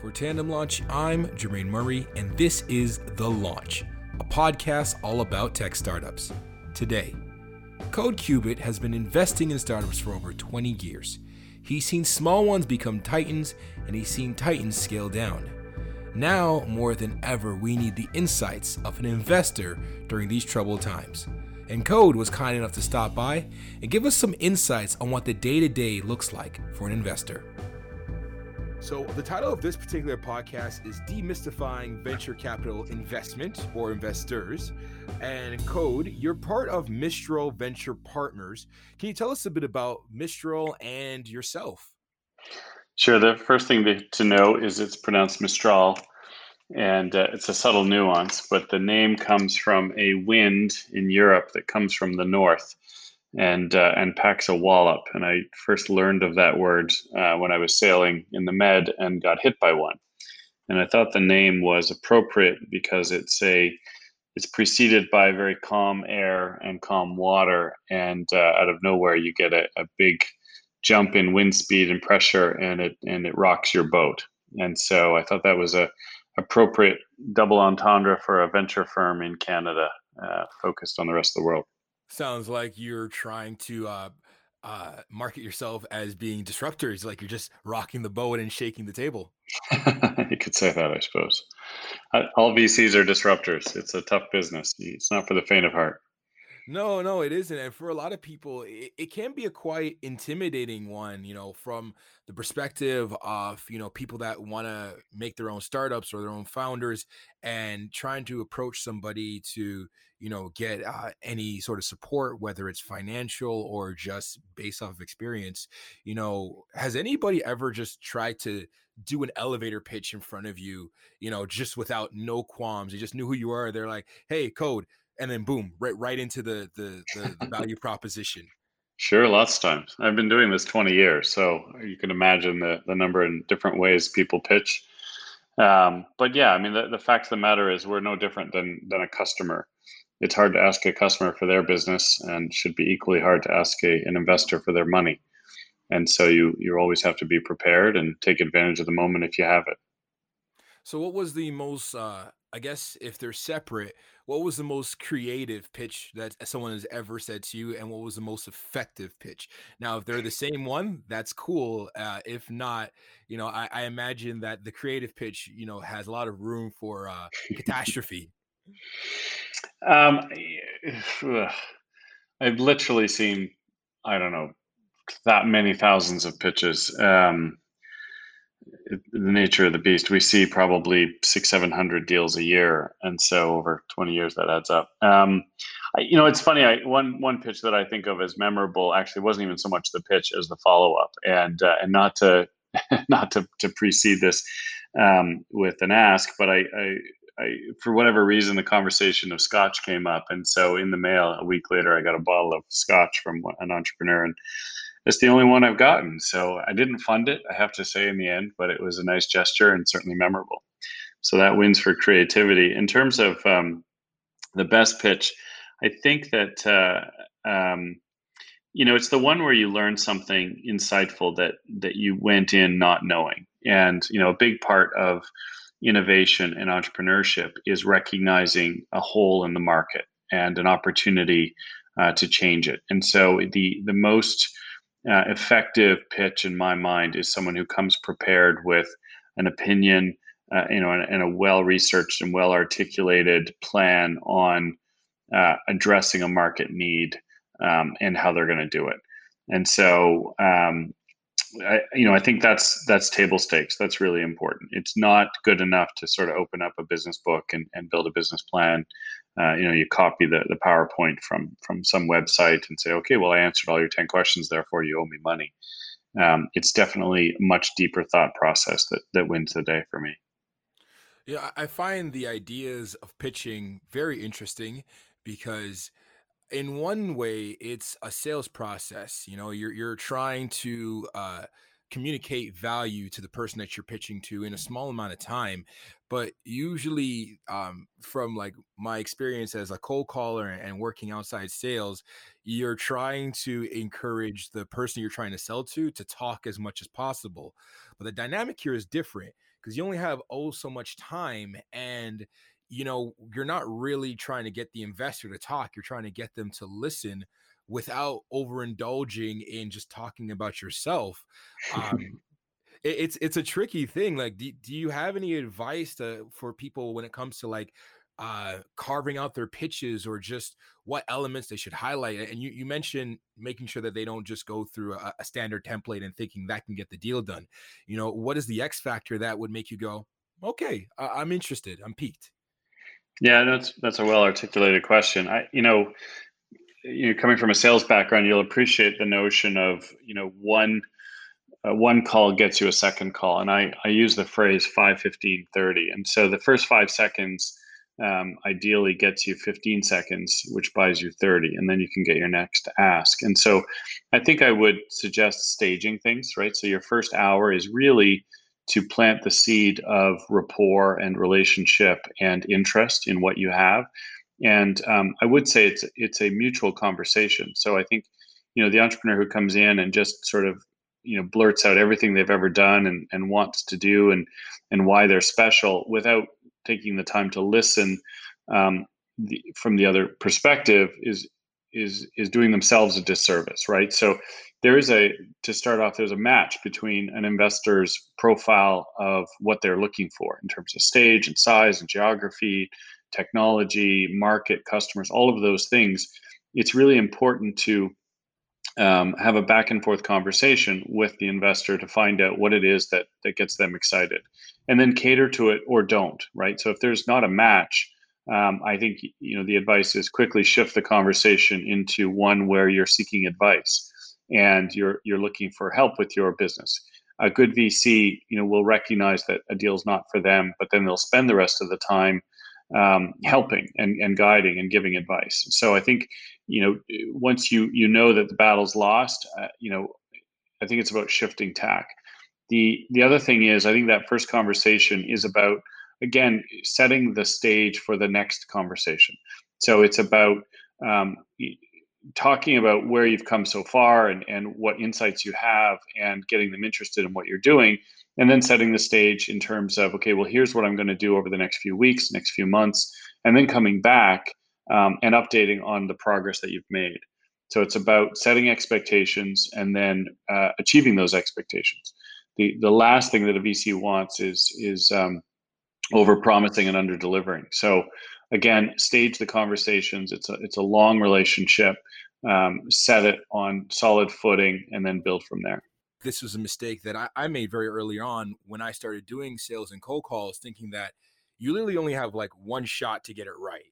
For Tandem Launch, I'm Jermaine Murray, and this is The Launch, a podcast all about tech startups. Today, Code Kubik has been investing in startups for over 20 years. He's seen small ones become titans, and he's seen titans scale down. Now, more than ever, we need the insights of an investor during these troubled times. And Code was kind enough to stop by and give us some insights on what the day to day looks like for an investor. So, the title of this particular podcast is Demystifying Venture Capital Investment or Investors. And Code, you're part of Mistral Venture Partners. Can you tell us a bit about Mistral and yourself? Sure. The first thing to, know is it's pronounced Mistral, and uh, it's a subtle nuance, but the name comes from a wind in Europe that comes from the north and uh, and packs a wallop. And I first learned of that word uh, when I was sailing in the Med and got hit by one. And I thought the name was appropriate because it's a it's preceded by very calm air and calm water, and uh, out of nowhere you get a, a big jump in wind speed and pressure, and it and it rocks your boat. And so I thought that was a appropriate double entendre for a venture firm in Canada uh, focused on the rest of the world. Sounds like you're trying to uh, uh, market yourself as being disruptors, like you're just rocking the boat and shaking the table. you could say that, I suppose. Uh, all VCs are disruptors. It's a tough business. It's not for the faint of heart. No, no, it isn't. And for a lot of people, it, it can be a quite intimidating one, you know, from the perspective of, you know, people that want to make their own startups or their own founders and trying to approach somebody to, you know, get uh, any sort of support, whether it's financial or just based off of experience. You know, has anybody ever just tried to do an elevator pitch in front of you, you know, just without no qualms? They just knew who you are. They're like, hey, code and then boom, right right into the the, the, the value proposition. Sure, lots of times. I've been doing this 20 years, so you can imagine the, the number in different ways people pitch. Um, but yeah, I mean, the, the fact of the matter is we're no different than, than a customer. It's hard to ask a customer for their business and should be equally hard to ask a, an investor for their money. And so you, you always have to be prepared and take advantage of the moment if you have it. So what was the most, uh, I guess if they're separate, what was the most creative pitch that someone has ever said to you and what was the most effective pitch? Now if they're the same one that's cool uh, if not you know I, I, imagine that the creative pitch you know has a lot of room for uh, catastrophe. Um, i've literally seen i don't know that many thousands of pitches um, the nature of the beast. We see probably six, seven hundred deals a year, and so over twenty years that adds up. Um, I, you know, it's funny. I, one one pitch that I think of as memorable actually wasn't even so much the pitch as the follow up, and uh, and not to not to, to precede this um, with an ask, but I, I I, for whatever reason, the conversation of scotch came up, and so in the mail a week later, I got a bottle of scotch from an entrepreneur, and it's the only one I've gotten. So I didn't fund it, I have to say, in the end, but it was a nice gesture and certainly memorable. So that wins for creativity. In terms of um, the best pitch, I think that uh, um, you know it's the one where you learn something insightful that that you went in not knowing, and you know a big part of innovation and entrepreneurship is recognizing a hole in the market and an opportunity uh, to change it. And so the the most uh, effective pitch in my mind is someone who comes prepared with an opinion, uh, you know, and, and a well researched and well articulated plan on uh, addressing a market need um, and how they're going to do it. And so, um, I, you know, I think that's that's table stakes. That's really important. It's not good enough to sort of open up a business book and, and build a business plan uh, you know you copy the, the powerpoint from from some website and say okay well i answered all your 10 questions therefore you owe me money um, it's definitely a much deeper thought process that that wins the day for me yeah i find the ideas of pitching very interesting because in one way it's a sales process you know you're you're trying to uh, communicate value to the person that you're pitching to in a small amount of time but usually um, from like my experience as a cold caller and working outside sales you're trying to encourage the person you're trying to sell to to talk as much as possible but the dynamic here is different because you only have oh so much time and you know you're not really trying to get the investor to talk you're trying to get them to listen without overindulging in just talking about yourself. Um, it, it's it's a tricky thing. Like, do, do you have any advice to, for people when it comes to like uh, carving out their pitches or just what elements they should highlight? And you, you mentioned making sure that they don't just go through a, a standard template and thinking that can get the deal done. You know, what is the X factor that would make you go, okay, I, I'm interested, I'm piqued? Yeah, that's that's a well articulated question. I, you know, you know, coming from a sales background, you'll appreciate the notion of you know one uh, one call gets you a second call, and I I use the phrase 5, 15, 30. and so the first five seconds um, ideally gets you 15 seconds, which buys you 30, and then you can get your next ask. And so I think I would suggest staging things, right? So your first hour is really to plant the seed of rapport and relationship and interest in what you have and um, I would say it's it's a mutual conversation. So I think you know the entrepreneur who comes in and just sort of you know blurts out everything they've ever done and, and wants to do and and why they're special without taking the time to listen um, the, from the other perspective is is is doing themselves a disservice right so there is a to start off there's a match between an investor's profile of what they're looking for in terms of stage and size and geography technology, market, customers, all of those things, it's really important to um, have a back and forth conversation with the investor to find out what it is that that gets them excited, and then cater to it or don't. Right. So if there's not a match, um, I think you know the advice is quickly shift the conversation into one where you're seeking advice and you're you're looking for help with your business. A good VC, you know, will recognize that a deal's not for them, but then they'll spend the rest of the time um, helping and, and guiding and giving advice. So I think, you know, once you you know that the battle's lost, uh, you know, I think it's about shifting tack. The the other thing is, I think that first conversation is about again setting the stage for the next conversation. So it's about um, talking about where you've come so far and, and what insights you have and getting them interested in what you're doing and then setting the stage in terms of okay well here's what i'm going to do over the next few weeks next few months and then coming back um, and updating on the progress that you've made. So it's about setting expectations and then uh, achieving those expectations. The the last thing that a vc wants is is um, over promising and under delivering so again stage the conversations. It's a it's a long relationship um, set it on solid footing and then build from there. This was a mistake that I, I made very early on when I started doing sales and cold calls, thinking that you literally only have like one shot to get it right.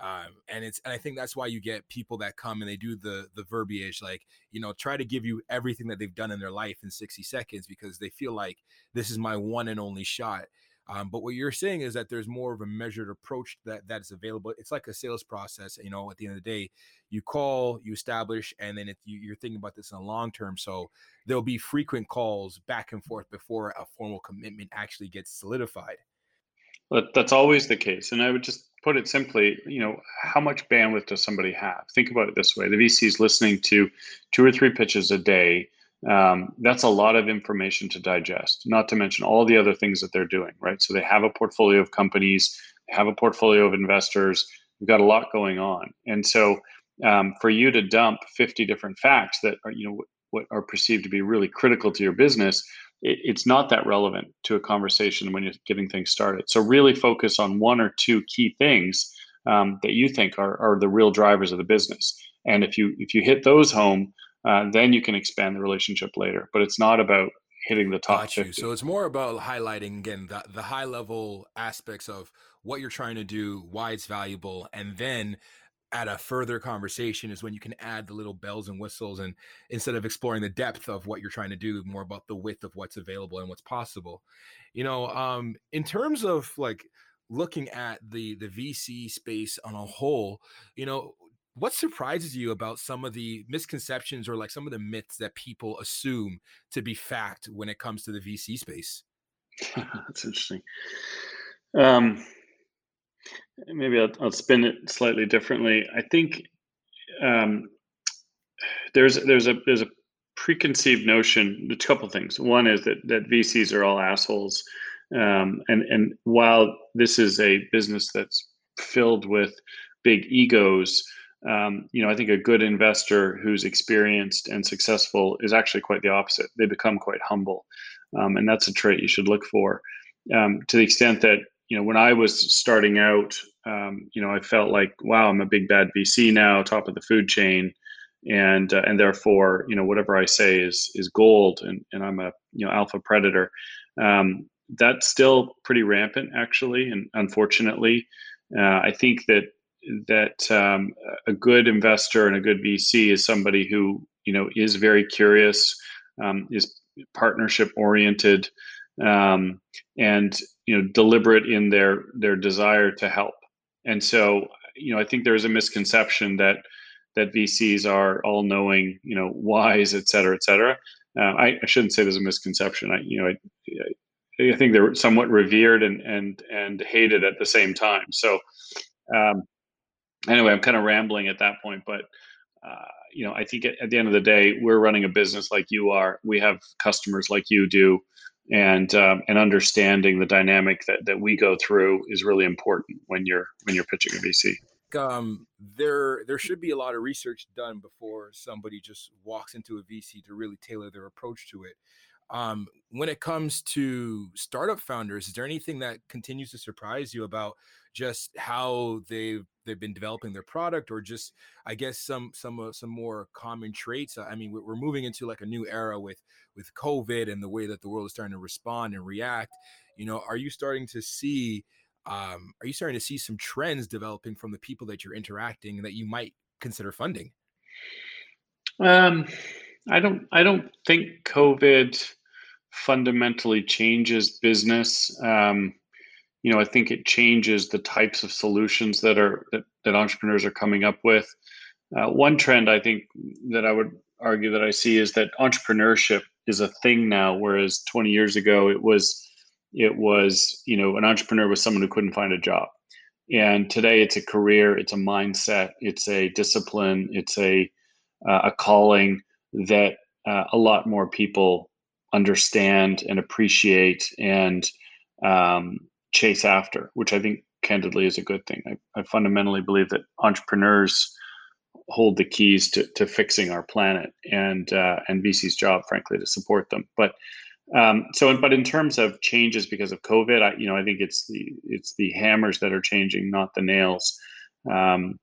Um, and it's and I think that's why you get people that come and they do the the verbiage like you know try to give you everything that they've done in their life in 60 seconds because they feel like this is my one and only shot um, but what you're saying is that there's more of a measured approach that that is available. It's like a sales process. You know, at the end of the day, you call, you establish, and then if you, you're thinking about this in the long term. So there'll be frequent calls back and forth before a formal commitment actually gets solidified. But that's always the case. And I would just put it simply, you know, how much bandwidth does somebody have? Think about it this way: the VC is listening to two or three pitches a day um, that's a lot of information to digest, not to mention all the other things that they're doing, right? So they have a portfolio of companies, they have a portfolio of investors, we've got a lot going on. And so um, for you to dump 50 different facts that are, you know, what are perceived to be really critical to your business, it, it's not that relevant to a conversation when you're getting things started. So really focus on one or two key things um, that you think are, are the real drivers of the business. And if you if you hit those home, uh, then you can expand the relationship later. But it's not about hitting the top. Got you. 50. So it's more about highlighting again the, the high level aspects of what you're trying to do, why it's valuable, and then at a further conversation is when you can add the little bells and whistles and instead of exploring the depth of what you're trying to do more about the width of what's available and what's possible you know um in terms of like looking at the the vc space on a whole you know what surprises you about some of the misconceptions or like some of the myths that people assume to be fact when it comes to the VC space? That's interesting. Um, maybe I'll, I'll, spin it slightly differently. I think um, there's there's a there's a preconceived notion. A couple things. One is that that VCs are all assholes, um, and and while this is a business that's filled with big egos, um, you know, I think a good investor who's experienced and successful is actually quite the opposite. They become quite humble, um, and that's a trait you should look for. Um, to the extent that you know, when I was starting out, um, you know, I felt like, wow, I'm a big bad VC now, top of the food chain, and uh, and therefore, you know, whatever I say is is gold, and and I'm a you know alpha predator. Um, that's still pretty rampant, actually, and unfortunately, uh, I think that that um, a good investor and a good VC is somebody who you know is very curious, um, is partnership oriented, um, and you know deliberate in their their desire to help. And so you know I think there's a misconception that that VCs are all knowing, you know, wise, et cetera, et cetera. Uh, I, I, shouldn't say there's a misconception. I, you know, I, I think they're somewhat revered and and and hated at the same time. So, um, anyway, I'm kind of rambling at that point, but uh, you know, I think at, at, the end of the day, we're running a business like you are. We have customers like you do, and um, and understanding the dynamic that that we go through is really important when you're when you're pitching a VC. Um, there there should be a lot of research done before somebody just walks into a VC to really tailor their approach to it. Um, when it comes to startup founders, is there anything that continues to surprise you about just how they've they've been developing their product, or just I guess some some uh, some more common traits? I mean, we're moving into like a new era with with COVID and the way that the world is starting to respond and react. You know, are you starting to see? Um, are you starting to see some trends developing from the people that you're interacting that you might consider funding? Um, I don't. I don't think COVID fundamentally changes business. Um, you know, I think it changes the types of solutions that are that, that entrepreneurs are coming up with. Uh, one trend I think that I would argue that I see is that entrepreneurship is a thing now, whereas 20 years ago it was it was you know an entrepreneur was someone who couldn't find a job, and today it's a career, it's a mindset, it's a discipline, it's a uh, a calling that uh, a lot more people understand and appreciate and um, chase after, which I think candidly is a good thing. I, I, fundamentally believe that entrepreneurs hold the keys to, to fixing our planet and uh, and VC's job, frankly, to support them. But um, so, but in terms of changes because of COVID, I you know I think it's the it's the hammers that are changing, not the nails. Um,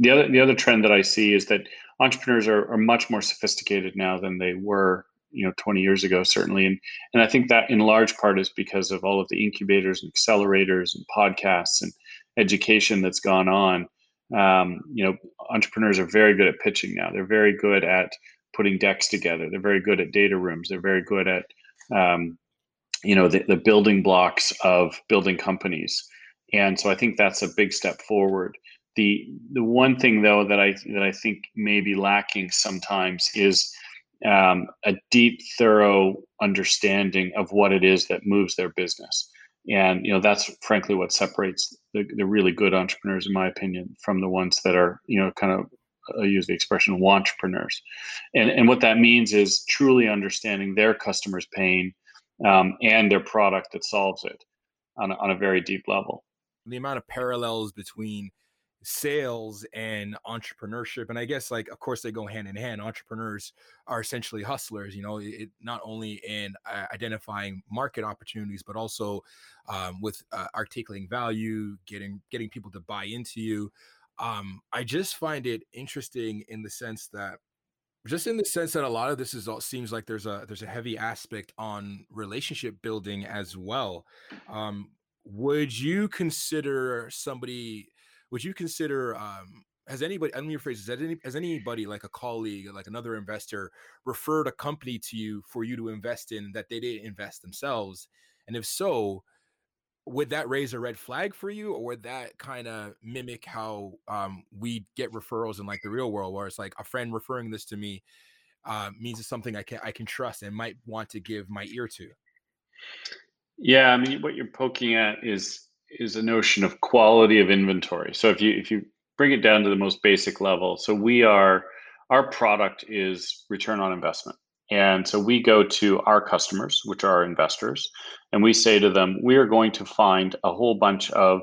the other the other trend that I see is that entrepreneurs are, are much more sophisticated now than they were you know 20 years ago certainly. And and i think that in large part is because of all of the incubators and accelerators and podcasts and education that's gone on. Um, you know entrepreneurs are very good at pitching now. They're very good at putting decks together. They're very good at data rooms. They're very good at um, you know the, the building blocks of building companies. And so i think that's a big step forward the the one thing though that i that i think may be lacking sometimes is um, a deep, thorough understanding of what it is that moves their business. And you know that's frankly what separates the, the really good wantrepreneurs, in my opinion, from the ones that are you know kind of I use the expression entrepreneurs. And and what that means is truly understanding their customers' pain um, and their product that solves it on a, on a very deep level. The amount of parallels between sales and entrepreneurship and i guess like of course they go hand in hand. Entrepreneurs are essentially hustlers you know it, not only in uh, identifying market opportunities but also um, with uh, articulating value getting getting people to buy into you. Um, i just find it interesting in the sense that just in the sense that a lot of this is all seems like there's a there's a heavy aspect on relationship building as well. Um, would you consider somebody would you consider um, has anybody I'm your phrases has, any, has anybody like a colleague like another investor referred a company to you for you to invest in that they didn't invest themselves? And if so would that raise a red flag for you or would that kind of mimic how um, we get referrals in like the real world where it's like a friend referring this to me uh, means it's something i can i can trust and might want to give my ear to? Yeah i mean what you're poking at is is a notion of quality of inventory so if you if you bring it down to the most basic level so we are our product is return on investment and so we go to our customers, which are our investors, and we say to them, we are going to find a whole bunch of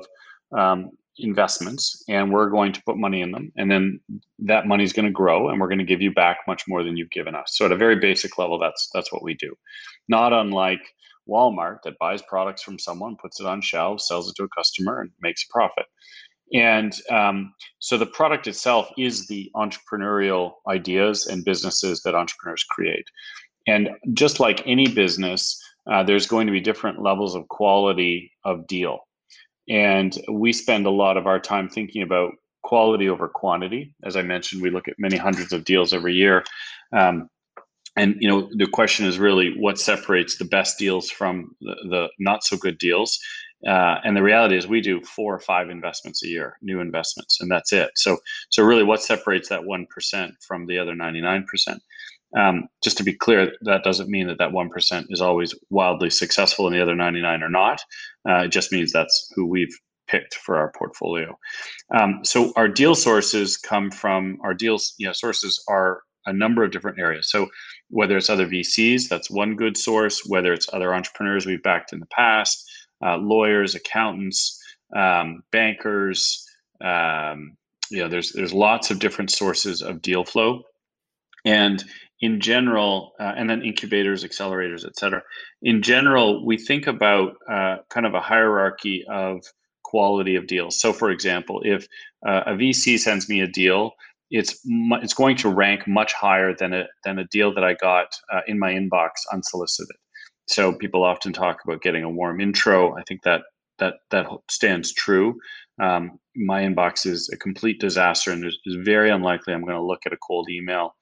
um, investments and we're going to put money in them. And then that money is going to grow and we're going to give you back much more than you've given us. So at a very basic level, that's that's what we do. Not unlike Walmart that buys products from someone, puts it on shelves, sells it to a customer, and makes a profit. And um, so the product itself is the entrepreneurial ideas and businesses that entrepreneurs create. And just like any business, uh, there's going to be different levels of quality of deal. And we spend a lot of our time thinking about quality over quantity. As I mentioned, we look at many hundreds of deals every year. Um, and you know the question is really what separates the best deals from the, the not so good deals. Uh, and the reality is we do four or five investments a year new investments and that's it. So so really what separates that 1% from the other 99% um, just to be clear that doesn't mean that that 1% is always wildly successful and the other 99 are not. Uh, it just means that's who we've picked for our portfolio. Um, so our deal sources come from our deals you know sources are a number of different areas so whether it's other vcs that's one good source whether it's other entrepreneurs we've backed in the past uh, lawyers, accountants, um, bankers. Um, you know, there's there's lots of different sources of deal flow, and in general, uh, and then incubators, accelerators, et cetera. In general, we think about uh, kind of a hierarchy of quality of deals. So, for example, if uh, a VC sends me a deal, it's it's going to rank much higher than a than a deal that I got uh, in my inbox unsolicited. So people often talk about getting a warm intro. I think that that that stands true. Um, my inbox is a complete disaster, and it's very unlikely I'm going to look at a cold email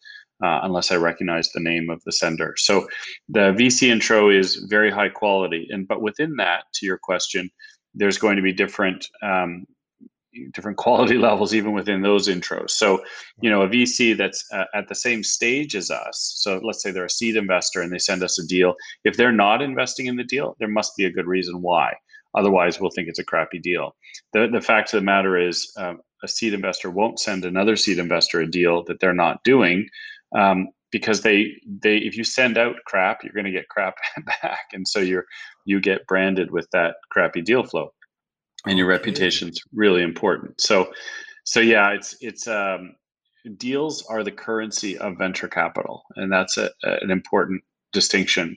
uh, unless I recognize the name of the sender. So the VC intro is very high quality, and but within that, to your question, there's going to be different um, different quality levels even within those intros. So, you know, a VC that's uh, at the same stage as us. So, let's say they're a seed investor and they send us a deal. If they're not investing in the deal, there must be a good reason why. Otherwise, we'll think it's a crappy deal. The the fact of the matter is, um, a seed investor won't send another seed investor a deal that they're not doing. Um, because they they if you send out crap you're going to get crap back and so you're you get branded with that crappy deal flow and your okay. reputation's really important. So, so yeah, it's it's um, deals are the currency of venture capital, and that's a, a, an important distinction.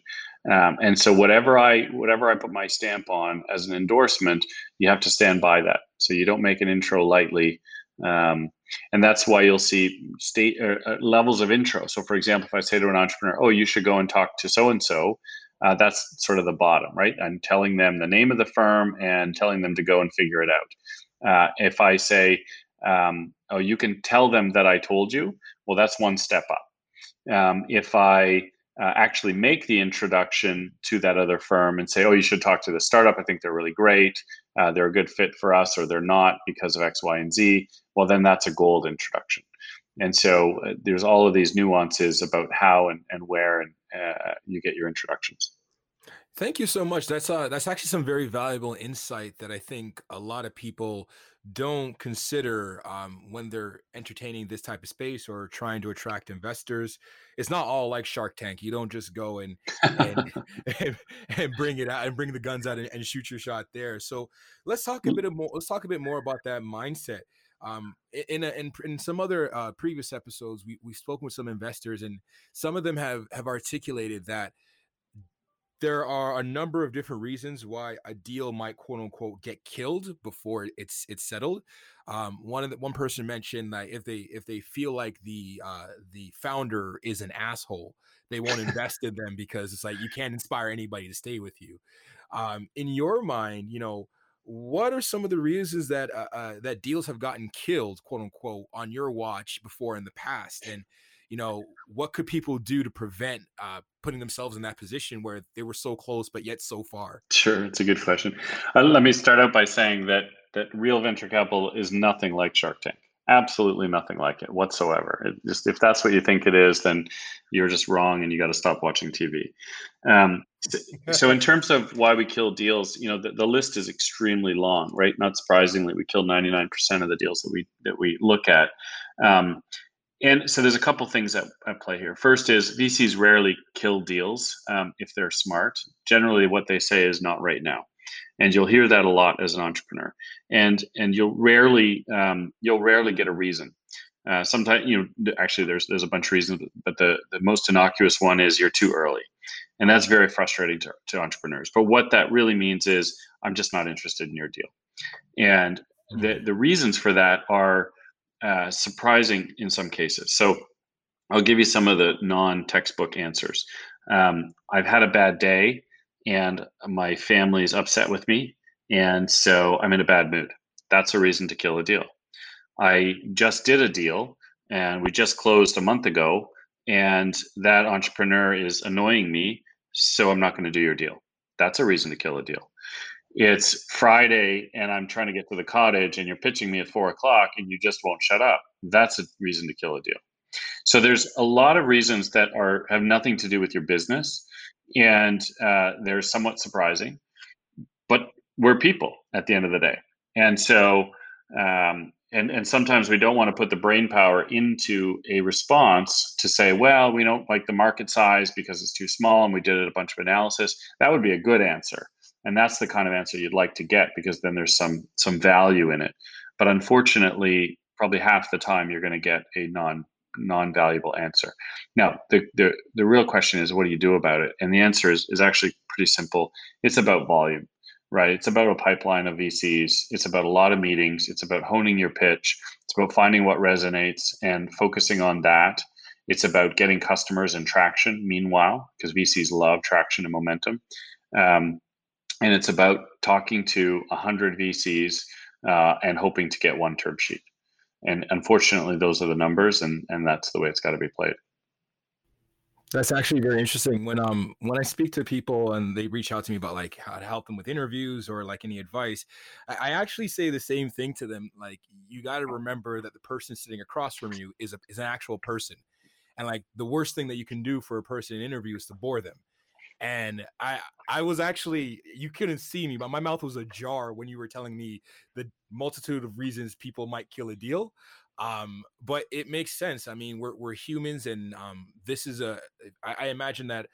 Um, and so, whatever I whatever I put my stamp on as an endorsement, you have to stand by that. So you don't make an intro lightly. Um, and that's why you'll see state uh, uh levels of intro. So, for example, if I say to an entrepreneur, "Oh, you should go and talk to so and so," uh, that's sort of the bottom, right? I'm telling them the name of the firm and telling them to go and figure it out. Uh, if I say, um, oh, you can tell them that I told you, well, that's one step up. Um, if I uh, actually make the introduction to that other firm and say, oh, you should talk to the startup, I think they're really great, uh, they're a good fit for us, or they're not because of X, Y, and Z, well, then that's a gold introduction. And so uh, there's all of these nuances about how and, and where and uh, you get your introductions. Thank you so much. That's uh that's actually some very valuable insight that I think a lot of people don't consider um, when they're entertaining this type of space or trying to attract investors. It's not all like Shark Tank. You don't just go and and, and, and bring it out and bring the guns out and, and, shoot your shot there. So let's talk a mm. bit more. Let's talk a bit more about that mindset. Um, in, a, in in some other uh, previous episodes, we we've spoken with some investors, and some of them have have articulated that there are a number of different reasons why a deal might quote unquote get killed before it's it's settled. Um, one of the, one person mentioned that if they if they feel like the uh, the founder is an asshole, they won't invest in them because it's like you can't inspire anybody to stay with you. Um, in your mind, you know what are some of the reasons that uh, uh, that deals have gotten killed, quote unquote, on your watch before in the past? And you know, what could people do to prevent uh, putting themselves in that position where they were so close but yet so far? Sure, it's a good question. Uh, let me start out by saying that that real venture capital is nothing like Shark Tank. Absolutely nothing like it whatsoever. It just if that's what you think it is, then you're just wrong, and you got to stop watching TV. Um, so, in terms of why we kill deals, you know, the, the list is extremely long, right? Not surprisingly, we kill 99% of the deals that we that we look at. Um, and so there's a couple things that at play here. First is VCs rarely kill deals um, if they're smart. Generally, what they say is not right now and you'll hear that a lot as an entrepreneur and and you'll rarely um, you'll rarely get a reason uh, sometimes you know actually there's there's a bunch of reasons but the the most innocuous one is you're too early and that's very frustrating to, to entrepreneurs. But what that really means is i'm just not interested in your deal. And the mm-hmm. the reasons for that are uh, surprising in some cases. So i'll give you some of the non-textbook answers. Um, i've had a bad day and my family's upset with me and so i'm in a bad mood. That's a reason to kill a deal. I just did a deal and we just closed a month ago and that entrepreneur is annoying me so i'm not going to do your deal. That's a reason to kill a deal. It's friday and i'm trying to get to the cottage and you're pitching me at four o'clock and you just won't shut up. That's a reason to kill a deal. So there's a lot of reasons that are have nothing to do with your business and uh, they're somewhat surprising. But we're people at the end of the day, and so um, and and sometimes we don't want to put the brain power into a response to say, well, we don't like the market size because it's too small, and we did a bunch of analysis. That would be a good answer, and that's the kind of answer you'd like to get because then there's some some value in it. But unfortunately, probably half the time you're going to get a non non-valuable answer. Now, the, the, the real question is, what do you do about it? And the answer is, is actually pretty simple. It's about volume, right? It's about a pipeline of VCs. It's about a lot of meetings. It's about honing your pitch. It's about finding what resonates and focusing on that. It's about getting customers and traction, meanwhile, because VCs love traction and momentum. Um, and it's about talking to 100 VCs uh, and hoping to get one term sheet and unfortunately those are the numbers and and that's the way it's got to be played that's actually very interesting when um when i speak to people and they reach out to me about like how to help them with interviews or like any advice i, I actually say the same thing to them like you got to remember that the person sitting across from you is a is an actual person and like the worst thing that you can do for a person in an interview is to bore them and I I was actually you couldn't see me, but my mouth was ajar when you were telling me the multitude of reasons people might kill a deal. Um, but it makes sense. I mean, we're we're humans, and um, this is a. I, I imagine that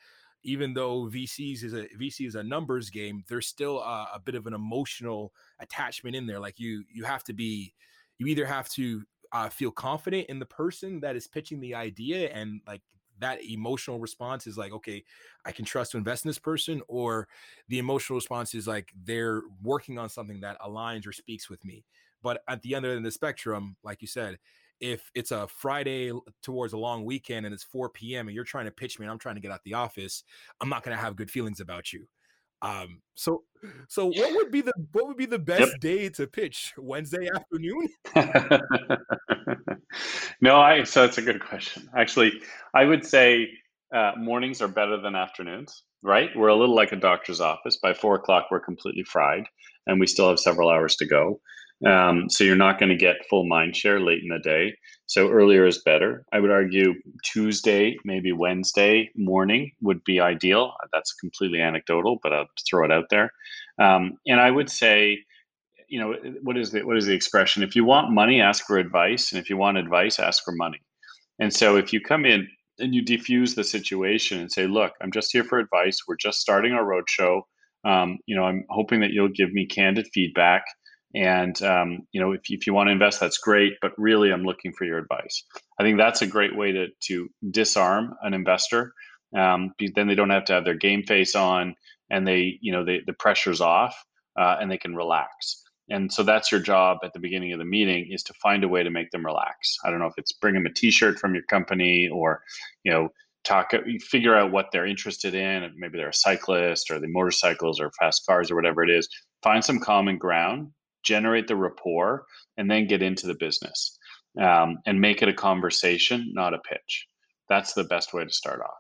even though VCs is a VC is a numbers game, there's still a, a bit of an emotional attachment in there. Like you you have to be, you either have to uh, feel confident in the person that is pitching the idea and like that emotional response is like, okay, I can trust to invest in this person, or the emotional response is like they're working on something that aligns or speaks with me. But at the other end of the spectrum, like you said, if it's a Friday towards a long weekend and it's 4 p.m. and you're trying to pitch me and I'm trying to get out the office, I'm not going to have good feelings about you. Um, so, so what would be the what would be the best yep. day to pitch? Wednesday afternoon? no, I. So it's a good question. Actually, I would say uh, mornings are better than afternoons. Right? We're a little like a doctor's office. By four o'clock, we're completely fried, and we still have several hours to go. Um, so you're not going to get full mind share late in the day. So earlier is better. I would argue Tuesday, maybe Wednesday morning would be ideal. That's completely anecdotal, but I'll throw it out there. Um, and I would say, you know, what is the what is the expression? If you want money, ask for advice, and if you want advice, ask for money. And so if you come in and you diffuse the situation and say, "Look, I'm just here for advice. We're just starting our roadshow. Um, you know, I'm hoping that you'll give me candid feedback." And um, you know, if, if you want to invest, that's great. But really, I'm looking for your advice. I think that's a great way to to disarm an investor. Um, then they don't have to have their game face on, and they you know they, the pressure's off, uh, and they can relax. And so that's your job at the beginning of the meeting is to find a way to make them relax. I don't know if it's bring them a T-shirt from your company or you know talk figure out what they're interested in maybe they're a cyclist or the motorcycles or fast cars or whatever it is find some common ground generate the rapport, and then get into the business um, and make it a conversation, not a pitch. that's the best way to start off.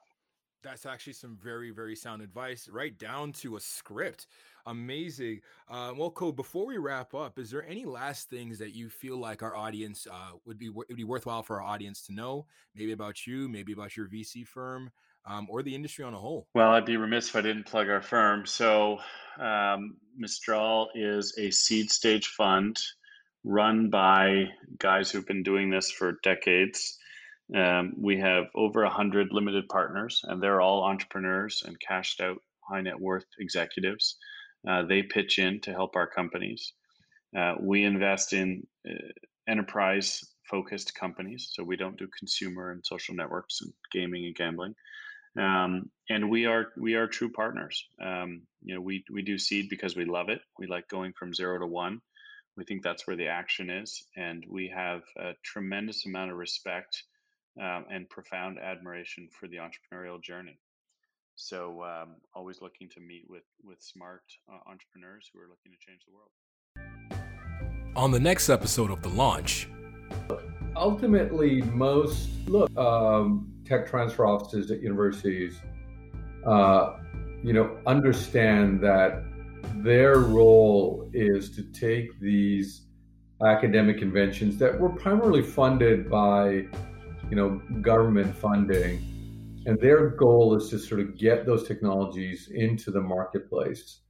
That's actually some very very sound advice right down to a script. Amazing. Uh, well code before we wrap up is there any last things that you feel like our audience uh, would be would be worthwhile for our audience to know? Maybe about you maybe about your vc firm um, or the industry on a whole well i'd be remiss if i didn't plug our firm so um, mistral is a seed stage fund run by guys who've been doing this for decades um, we have over 100 limited partners, and they're all entrepreneurs and cashed out high net worth executives. Uh, they pitch in to help our companies. Uh, we invest in uh, enterprise focused companies, so we don't do consumer and social networks and gaming and gambling. Um, and we are we are true partners. Um, you know, we we do seed because we love it. We like going from zero to one. We think that's where the action is, and we have a tremendous amount of respect um, and profound admiration for the entrepreneurial journey. So, um, always looking to meet with with smart uh, entrepreneurs who are looking to change the world. On the next episode of the launch, ultimately, most look um, tech transfer offices at universities, uh, you know, understand that their role is to take these academic conventions that were primarily funded by you know, government funding. And their goal is to sort of get those technologies into the marketplace